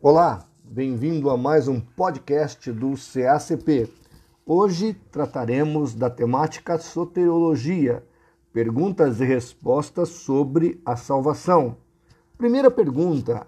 Olá, bem-vindo a mais um podcast do CACP. Hoje trataremos da temática soteriologia, perguntas e respostas sobre a salvação. Primeira pergunta: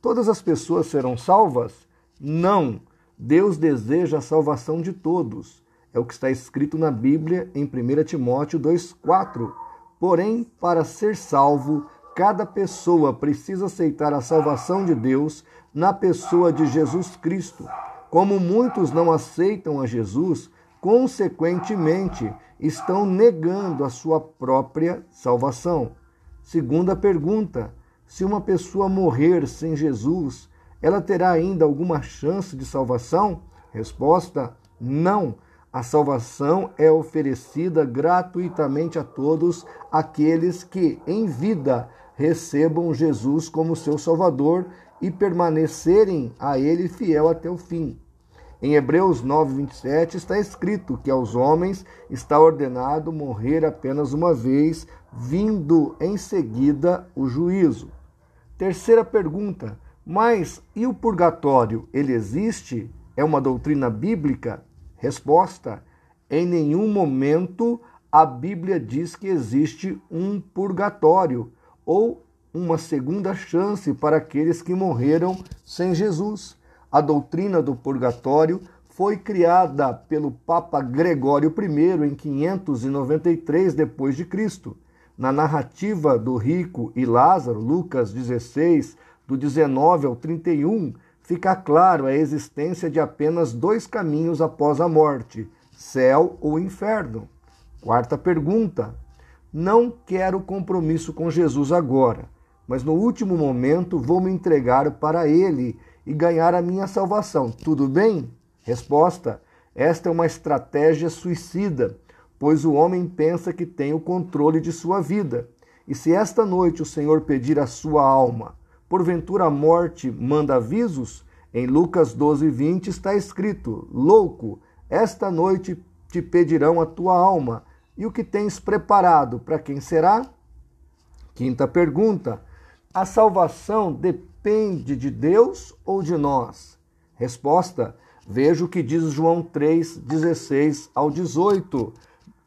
Todas as pessoas serão salvas? Não. Deus deseja a salvação de todos. É o que está escrito na Bíblia em 1 Timóteo 2,4. Porém, para ser salvo, cada pessoa precisa aceitar a salvação de Deus na pessoa de Jesus Cristo. Como muitos não aceitam a Jesus, consequentemente estão negando a sua própria salvação. Segunda pergunta: se uma pessoa morrer sem Jesus, ela terá ainda alguma chance de salvação? Resposta: não. A salvação é oferecida gratuitamente a todos aqueles que, em vida, recebam Jesus como seu Salvador e permanecerem a Ele fiel até o fim. Em Hebreus 9, 27 está escrito que aos homens está ordenado morrer apenas uma vez, vindo em seguida o juízo. Terceira pergunta: mas e o purgatório? Ele existe? É uma doutrina bíblica? Resposta: em nenhum momento a Bíblia diz que existe um purgatório ou uma segunda chance para aqueles que morreram sem Jesus. A doutrina do purgatório foi criada pelo Papa Gregório I em 593 depois de Cristo na narrativa do rico e Lázaro, Lucas 16, do 19 ao 31, fica claro a existência de apenas dois caminhos após a morte: céu ou inferno. Quarta pergunta: Não quero compromisso com Jesus agora, mas no último momento vou me entregar para Ele e ganhar a minha salvação. Tudo bem? Resposta: Esta é uma estratégia suicida pois o homem pensa que tem o controle de sua vida. E se esta noite o Senhor pedir a sua alma, porventura a morte manda avisos? Em Lucas 12, 20 está escrito: Louco, esta noite te pedirão a tua alma, e o que tens preparado, para quem será? Quinta pergunta: A salvação depende de Deus ou de nós? Resposta: Veja o que diz João 3, 16 ao 18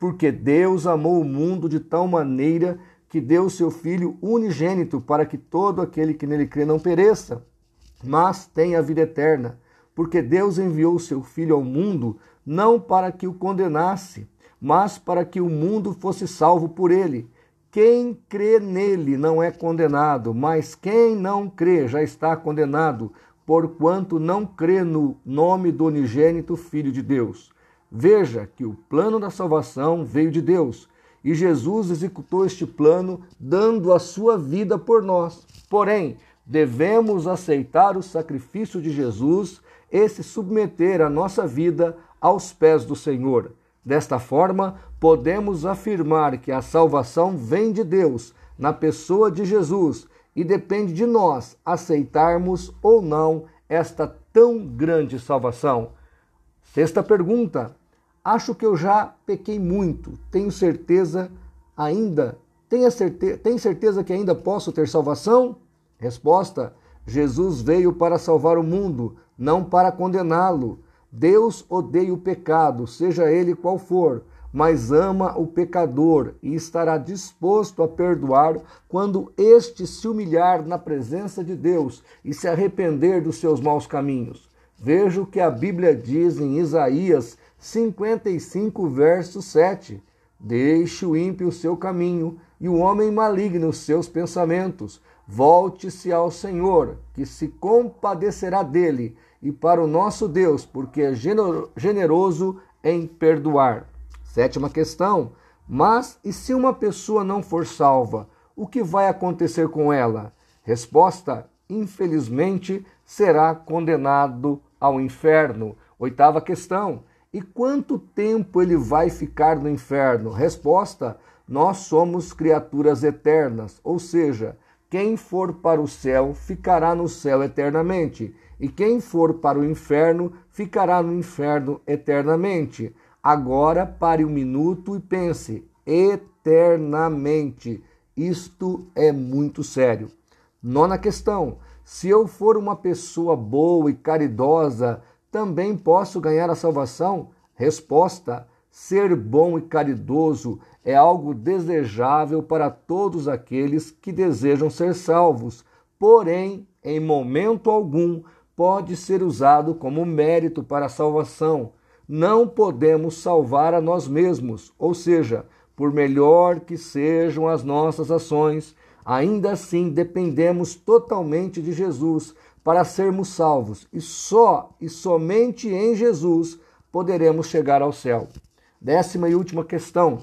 porque Deus amou o mundo de tal maneira que deu seu Filho unigênito para que todo aquele que nele crê não pereça, mas tenha a vida eterna. Porque Deus enviou seu Filho ao mundo não para que o condenasse, mas para que o mundo fosse salvo por ele. Quem crê nele não é condenado, mas quem não crê já está condenado, porquanto não crê no nome do unigênito Filho de Deus. Veja que o plano da salvação veio de Deus e Jesus executou este plano dando a sua vida por nós. Porém, devemos aceitar o sacrifício de Jesus e se submeter a nossa vida aos pés do Senhor. Desta forma, podemos afirmar que a salvação vem de Deus, na pessoa de Jesus, e depende de nós aceitarmos ou não esta tão grande salvação. Sexta pergunta: Acho que eu já pequei muito. Tenho certeza ainda. Tem, certe... Tem certeza que ainda posso ter salvação? Resposta: Jesus veio para salvar o mundo, não para condená-lo. Deus odeia o pecado, seja ele qual for, mas ama o pecador e estará disposto a perdoar quando este se humilhar na presença de Deus e se arrepender dos seus maus caminhos. Veja o que a Bíblia diz em Isaías 55, verso 7. Deixe o ímpio o seu caminho e o homem maligno os seus pensamentos. Volte-se ao Senhor, que se compadecerá dele, e para o nosso Deus, porque é generoso em perdoar. Sétima questão. Mas e se uma pessoa não for salva, o que vai acontecer com ela? Resposta: infelizmente será condenado ao inferno. Oitava questão. E quanto tempo ele vai ficar no inferno? Resposta: Nós somos criaturas eternas, ou seja, quem for para o céu ficará no céu eternamente, e quem for para o inferno ficará no inferno eternamente. Agora pare um minuto e pense: eternamente. Isto é muito sério. Nona questão: Se eu for uma pessoa boa e caridosa, também posso ganhar a salvação? Resposta: Ser bom e caridoso é algo desejável para todos aqueles que desejam ser salvos, porém, em momento algum, pode ser usado como mérito para a salvação. Não podemos salvar a nós mesmos, ou seja, por melhor que sejam as nossas ações, ainda assim dependemos totalmente de Jesus para sermos salvos, e só e somente em Jesus poderemos chegar ao céu. Décima e última questão: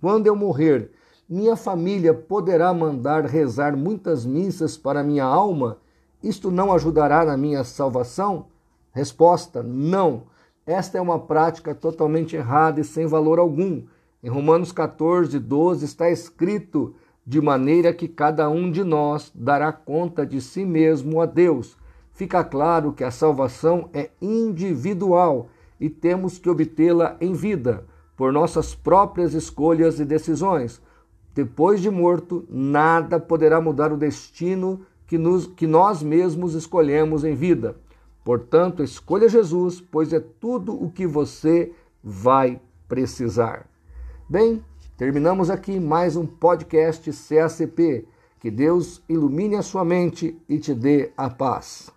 quando eu morrer, minha família poderá mandar rezar muitas missas para minha alma? Isto não ajudará na minha salvação? Resposta: não. Esta é uma prática totalmente errada e sem valor algum. Em Romanos 14, 12 está escrito: de maneira que cada um de nós dará conta de si mesmo a Deus. Fica claro que a salvação é individual e temos que obtê-la em vida, por nossas próprias escolhas e decisões. Depois de morto, nada poderá mudar o destino que, nos, que nós mesmos escolhemos em vida. Portanto, escolha Jesus, pois é tudo o que você vai precisar. Bem, terminamos aqui mais um podcast CACP. Que Deus ilumine a sua mente e te dê a paz.